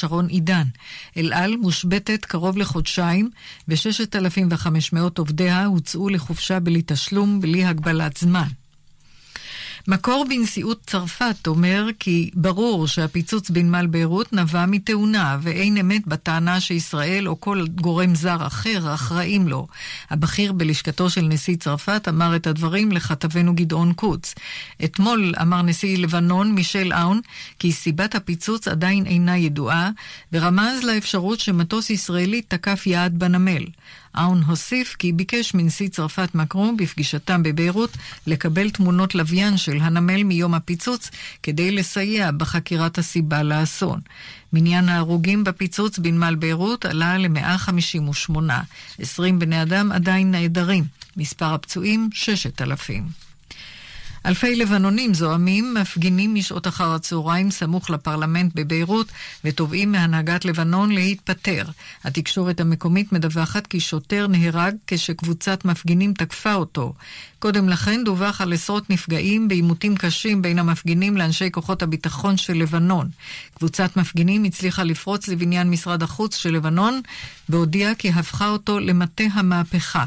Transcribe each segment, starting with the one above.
שרון עידן. אל על מושבתת קרוב לחודשיים, ו-6,500 עובדיה הוצאו לחופשה בלי תשלום, בלי הגבלת זמן. מקור בנשיאות צרפת אומר כי ברור שהפיצוץ בנמל ביירות נבע מתאונה, ואין אמת בטענה שישראל או כל גורם זר אחר אחראים לו. הבכיר בלשכתו של נשיא צרפת אמר את הדברים לכתבנו גדעון קוץ. אתמול אמר נשיא לבנון מישל אאון כי סיבת הפיצוץ עדיין אינה ידועה, ורמז לאפשרות שמטוס ישראלי תקף יעד בנמל. אאון הוסיף כי ביקש מנשיא צרפת מקרון בפגישתם בביירות לקבל תמונות לוויין של הנמל מיום הפיצוץ כדי לסייע בחקירת הסיבה לאסון. מניין ההרוגים בפיצוץ בנמל ביירות עלה ל-158. 20 בני אדם עדיין נעדרים. מספר הפצועים 6,000. אלפי לבנונים זועמים מפגינים משעות אחר הצהריים סמוך לפרלמנט בביירות ותובעים מהנהגת לבנון להתפטר. התקשורת המקומית מדווחת כי שוטר נהרג כשקבוצת מפגינים תקפה אותו. קודם לכן דווח על עשרות נפגעים בעימותים קשים בין המפגינים לאנשי כוחות הביטחון של לבנון. קבוצת מפגינים הצליחה לפרוץ לבניין משרד החוץ של לבנון והודיעה כי הפכה אותו למטה המהפכה.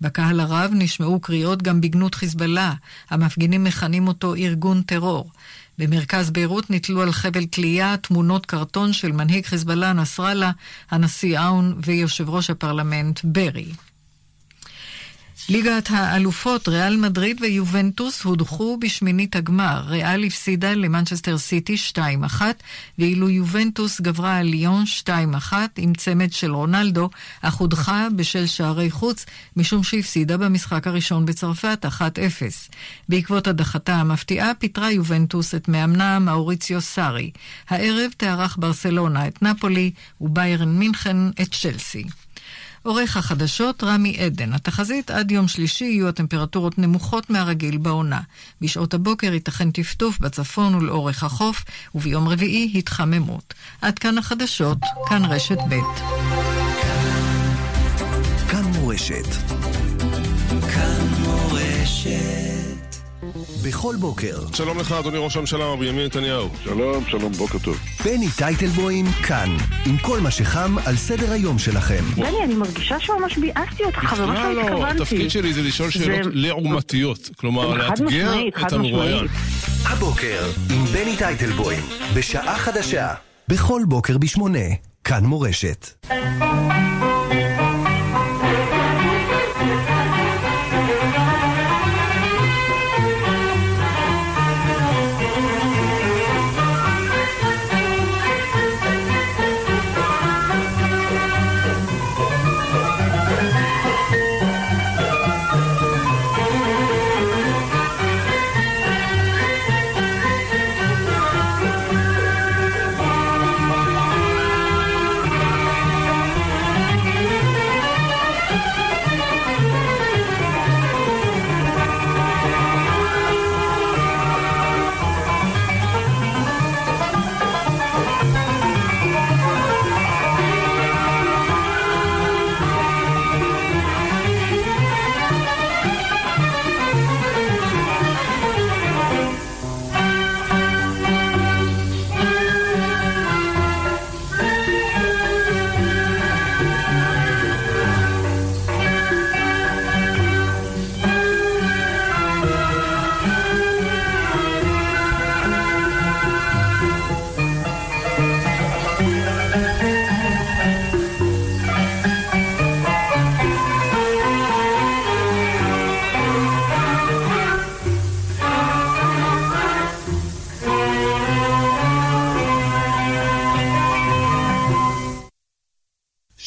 בקהל הרב נשמעו קריאות גם בגנות חיזבאללה. המפגינים מכנים אותו ארגון טרור. במרכז ביירות נתלו על חבל תלייה תמונות קרטון של מנהיג חיזבאללה נסראללה, הנשיא אאון ויושב ראש הפרלמנט ברי. ליגת האלופות, ריאל מדריד ויובנטוס הודחו בשמינית הגמר. ריאל הפסידה למנצ'סטר סיטי 2-1, ואילו יובנטוס גברה על ליון 2-1 עם צמד של רונלדו, אך הודחה בשל שערי חוץ, משום שהפסידה במשחק הראשון בצרפת 1-0. בעקבות הדחתה המפתיעה, פיטרה יובנטוס את מאמנה מאוריציו סארי. הערב תארח ברסלונה את נפולי וביירן מינכן את צ'לסי. עורך החדשות רמי עדן. התחזית עד יום שלישי יהיו הטמפרטורות נמוכות מהרגיל בעונה. בשעות הבוקר ייתכן טפטוף בצפון ולאורך החוף, וביום רביעי התחממות. עד כאן החדשות, כאן רשת ב'. כאן מורשת. כאן. בכל בוקר. שלום לך, אדוני ראש הממשלה, מר בנימין נתניהו. שלום, שלום, בוקר טוב. בני טייטלבוים כאן, עם כל מה שחם על סדר היום שלכם. בני, אני מרגישה שממש ביאסתי אותך, זה מה בכלל לא. התפקיד שלי זה לשאול שאלות לעומתיות. כלומר, לאתגר את המרואיין. הבוקר, עם בני טייטלבוים, בשעה חדשה. בכל בוקר בשמונה, כאן מורשת.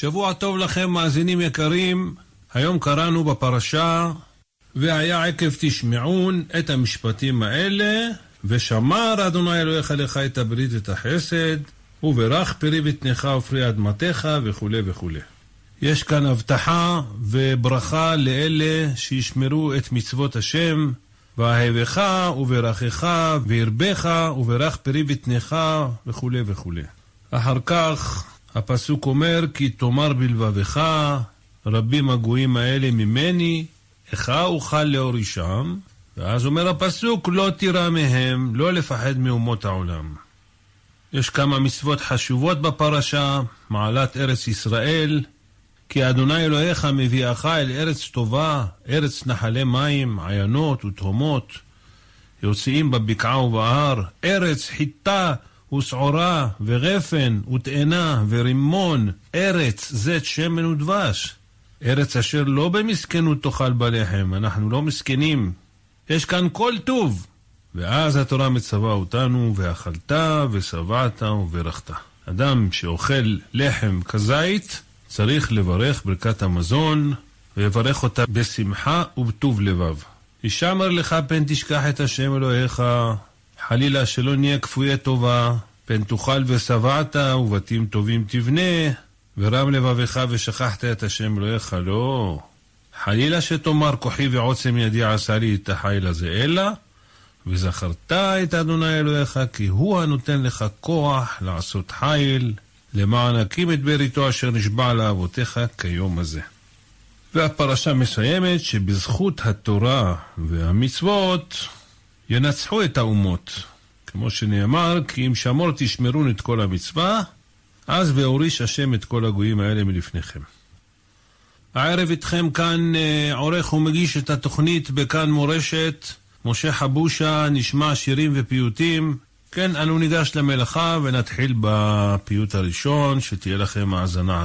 שבוע טוב לכם, מאזינים יקרים. היום קראנו בפרשה, והיה עקב תשמעון את המשפטים האלה, ושמר אדוני אלוהיך לך את הברית ואת החסד, וברך פרי בטנך ופרי אדמתך, וכולי וכולי. יש כאן הבטחה וברכה לאלה שישמרו את מצוות השם, ואהבך וברכך וירבך וברך פרי בטנך, וכולי וכולי. אחר כך הפסוק אומר, כי תאמר בלבבך, רבים הגויים האלה ממני, איך אוכל להורישם? ואז אומר הפסוק, לא תירא מהם, לא לפחד מאומות העולם. יש כמה מצוות חשובות בפרשה, מעלת ארץ ישראל, כי אדוני אלוהיך מביאך אל ארץ טובה, ארץ נחלי מים, עיינות ותהומות, יוצאים בבקעה ובהר, ארץ חיטה ושעורה ורפן ותאנה ורימון, ארץ זית שמן ודבש. ארץ אשר לא במסכנות תאכל בלחם, אנחנו לא מסכנים. יש כאן כל טוב. ואז התורה מצווה אותנו, ואכלת ושבעת וברכת. אדם שאוכל לחם כזית, צריך לברך ברכת המזון, ויברך אותה בשמחה ובטוב לבב. הישמר לך פן תשכח את השם אלוהיך, חלילה שלא נהיה כפויי טובה, פן תאכל ושבעת ובתים טובים תבנה, ורם לבביך ושכחת את השם אלוהיך, לא. חלילה שתאמר כוחי ועוצם ידי עשה לי את החיל הזה, אלא וזכרת את אדוני אלוהיך, כי הוא הנותן לך כוח לעשות חיל, למען הקים את בריתו אשר נשבע לאבותיך כיום הזה. והפרשה מסיימת שבזכות התורה והמצוות ינצחו את האומות. כמו שנאמר, כי אם שמור תשמרון את כל המצווה, אז והוריש השם את כל הגויים האלה מלפניכם. הערב איתכם כאן אה, עורך ומגיש את התוכנית בכאן מורשת, משה חבושה, נשמע שירים ופיוטים. כן, אנו ניגש למלאכה ונתחיל בפיוט הראשון, שתהיה לכם האזנה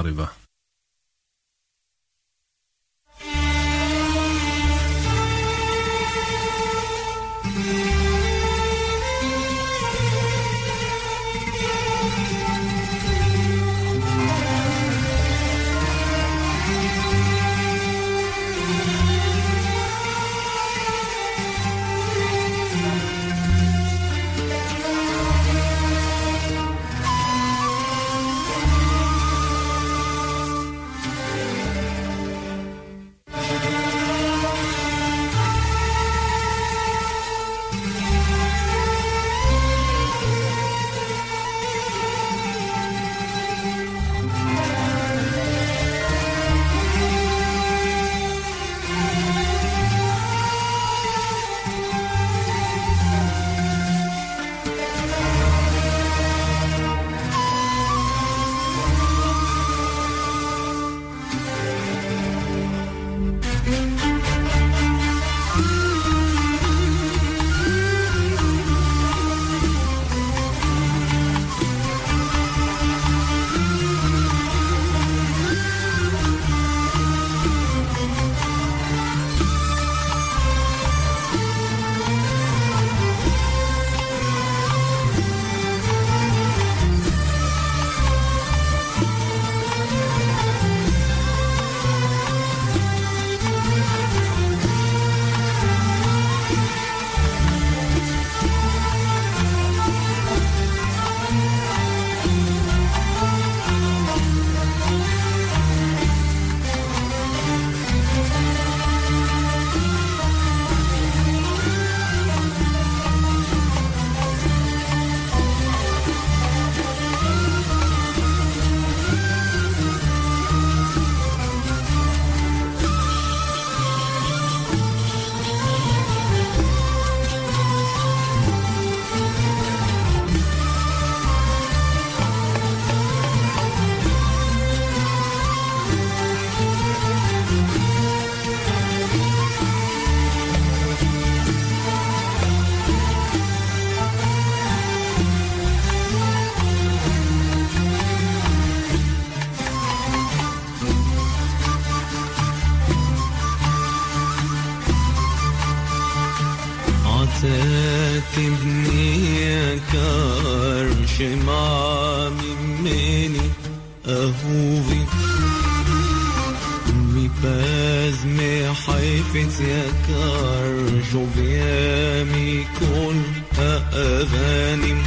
بازم حيفت كارجو Joviemi كل أغانم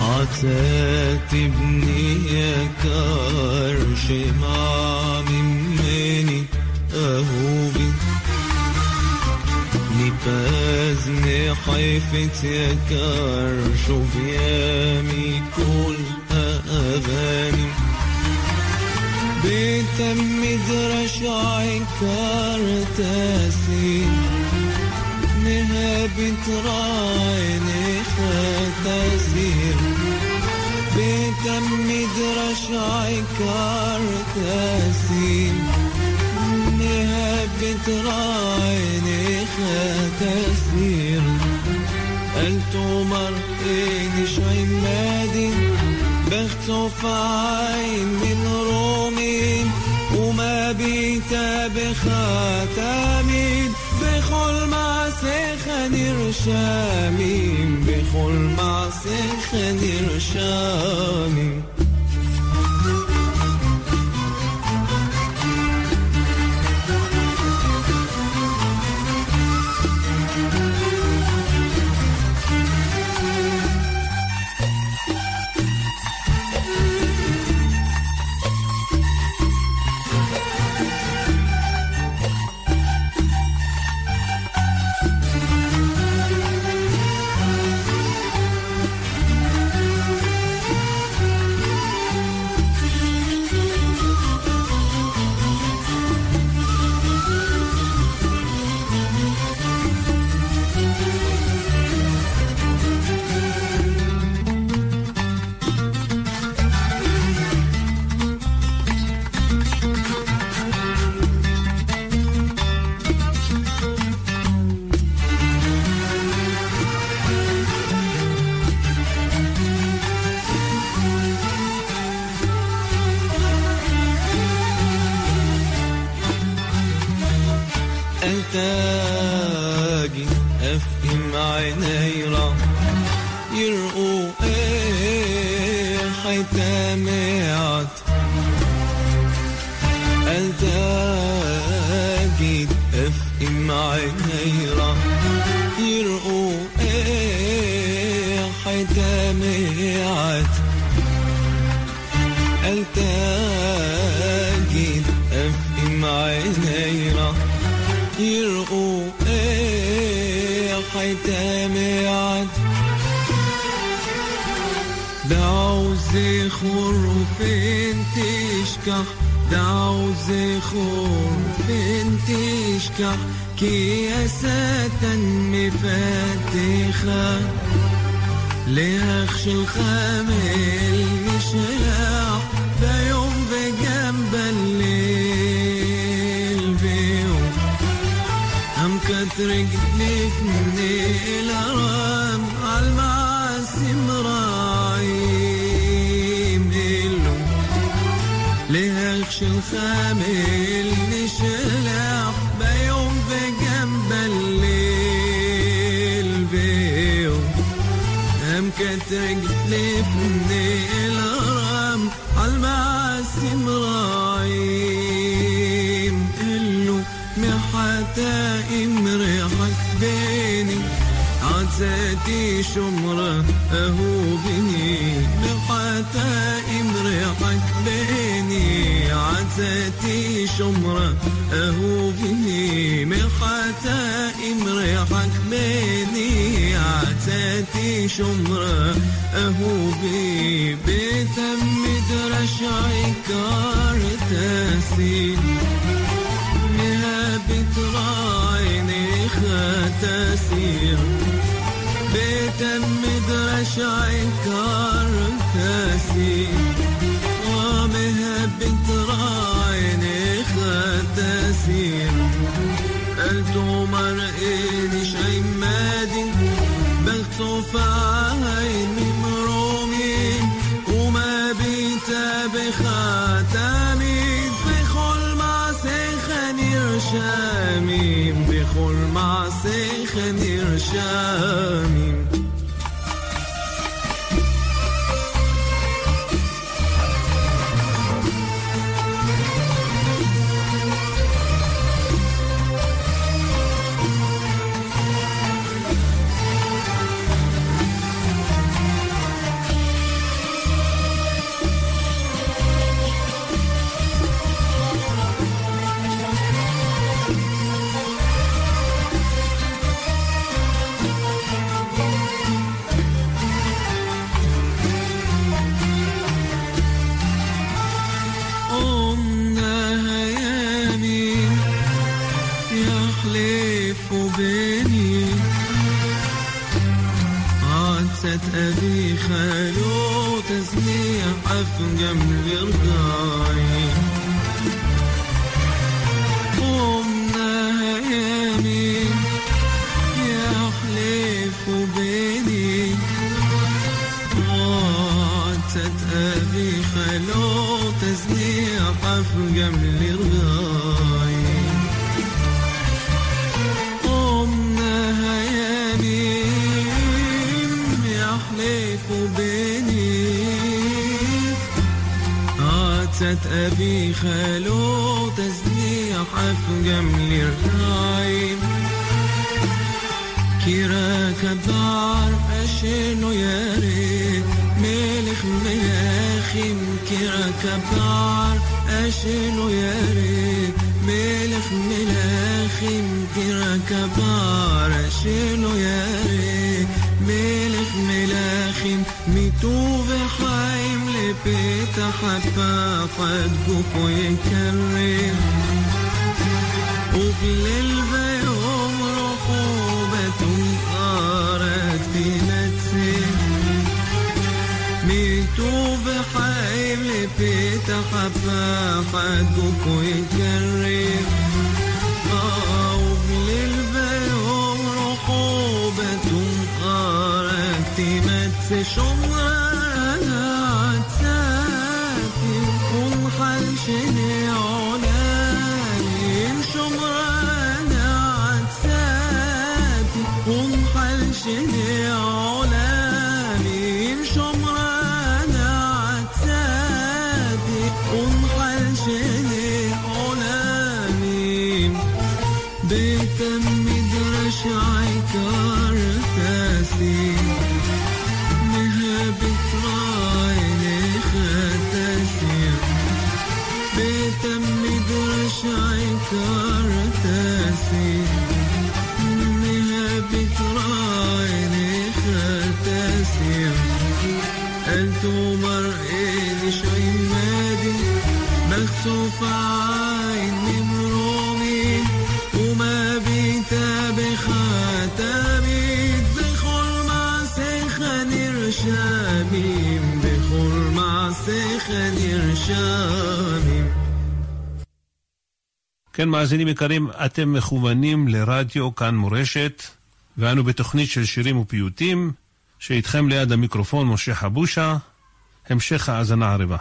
عتات ابني يكار شمع مني أهوبي لبازم حيفت كارجو Joviemi كل أغانم بتمد درش عكار تاسين نها بتراعين بتمد بتم درش عكار تاسين نها بتراعين ختاسين التمر إيش عمادي بخت في من ומביט בך תמיד, בכל מעשיך נרשמים, בכל מעשיך נרשמים. مزاجي أفقي راح يرقوا إيه حداميعت التاجي أفقي راح يرقوا إيه حداميعت بعوز خروف تشكح زخور فين كي أساتا مفاتخة لهخش الخامل مشلاق ده يوم بجنب الليل بيوم هم كتر جدلي خاملني شلح بيوم بجنب الليل بيوم. أمكت رجلي في الغرام عالمعاسم رايم. قلو محتا امرحك بيني عزاتي شمرة أهو بني محتا امرحك بيني. حساتي شمرة أهو فيه مخاتا إمريحك بيني عتاتي شمرة أهو بي بتم درش عكار تاسين مها بتراعيني خاتاسير بتم درش عكار قبل رضاي قمنا هياني يحلف بيني عتت أبي خلو تزنيح في جمل الرايم كراك الدار أشنو يا ريت ملك ملاخم كراك الدار. أشيل ياري ملف ملاخي مكرا كبار أشيل ياري ملف ملاخي ميتوب حايم لبيت حتى قد جوفو يكرم وفي البيوت اللي بيتخفى حقك ويتجرب معوج للبيع ورقوبة قارك تمت في شمس כן, מאזינים יקרים, אתם מכוונים לרדיו כאן מורשת, ואנו בתוכנית של שירים ופיוטים, שאיתכם ליד המיקרופון משה חבושה, המשך האזנה ערבה.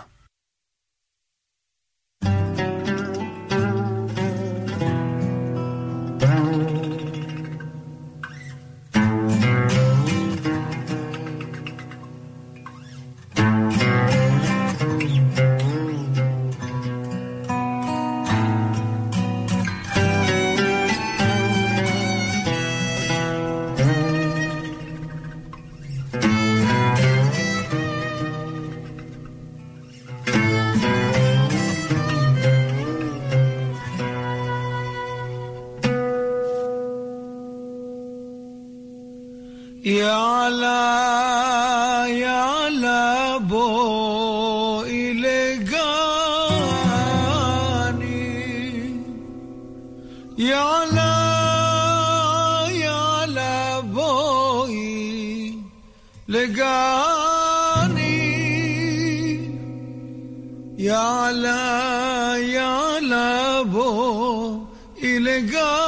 يعلى يعلى بوي لقاني يعلى يعلى بوي لقاني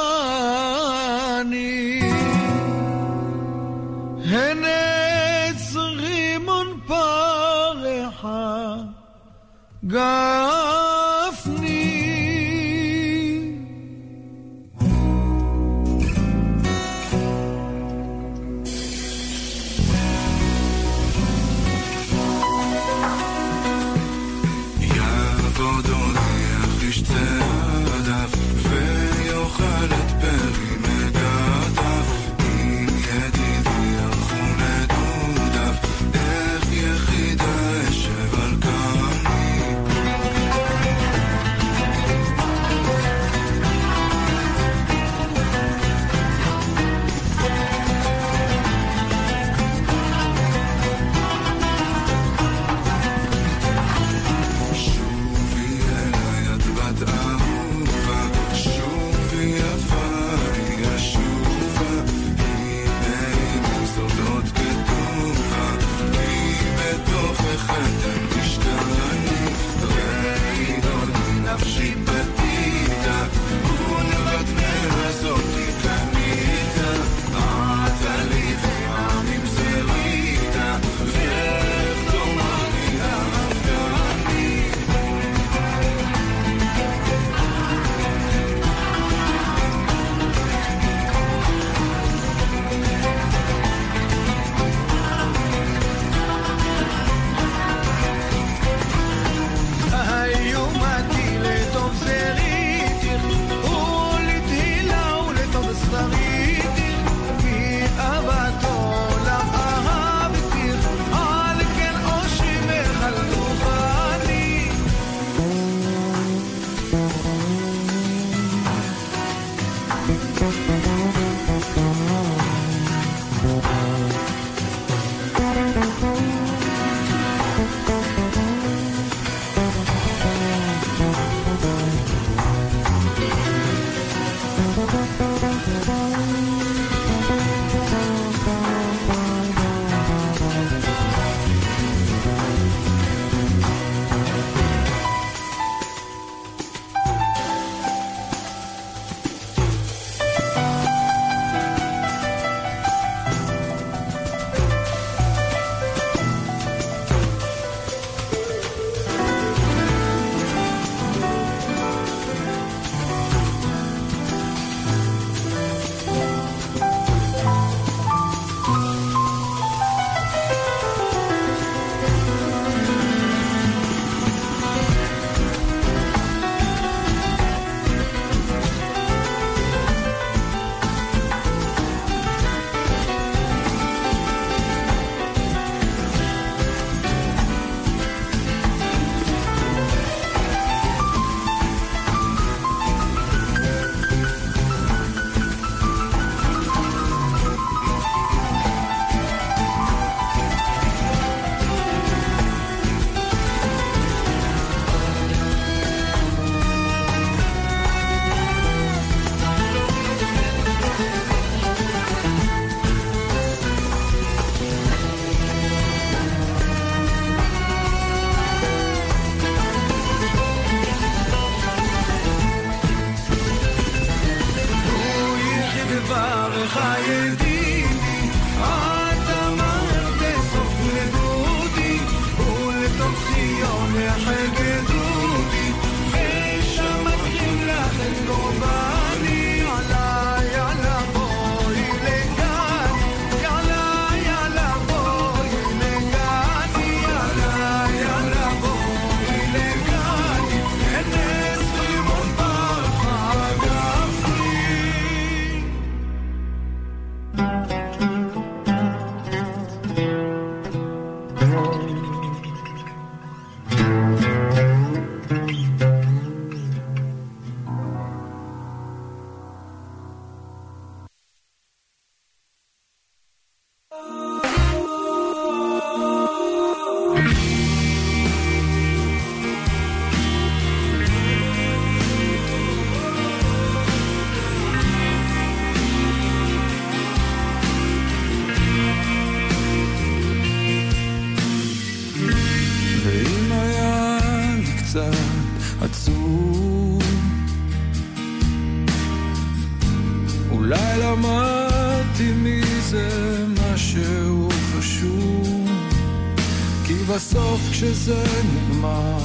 כשזה נגמר,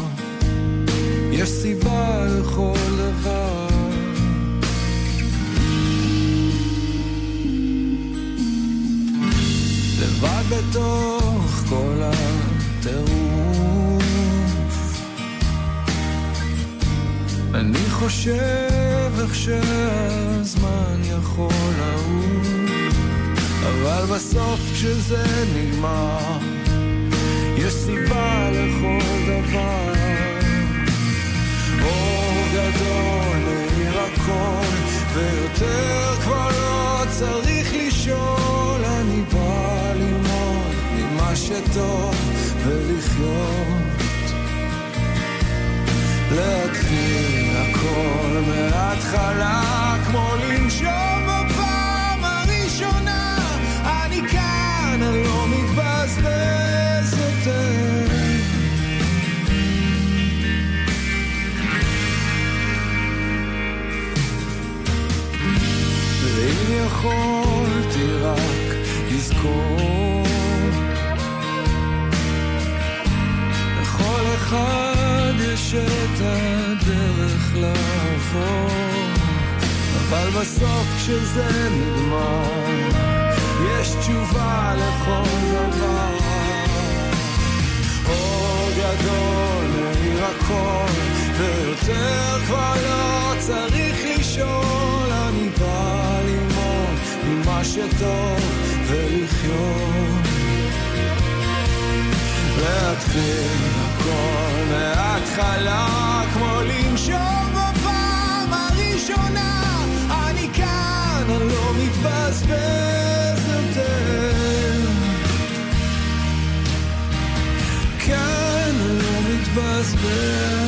יש סיבה לכל דבר. לבד בתוך כל הטירוף, אני חושב איך שהזמן יכול לעוף, אבל בסוף כשזה נגמר, יש אבל בסוף כשזה נגמר יש תשובה לכל דבר. אור גדול מאיר הכל ויותר כבר לא צריך לשאול. אני בא ללמוד ממה שטוב ולחיות. להתחיל הכל מההתחלה כמו לנשום מתבזבז יותר. כאן לא מתבזבז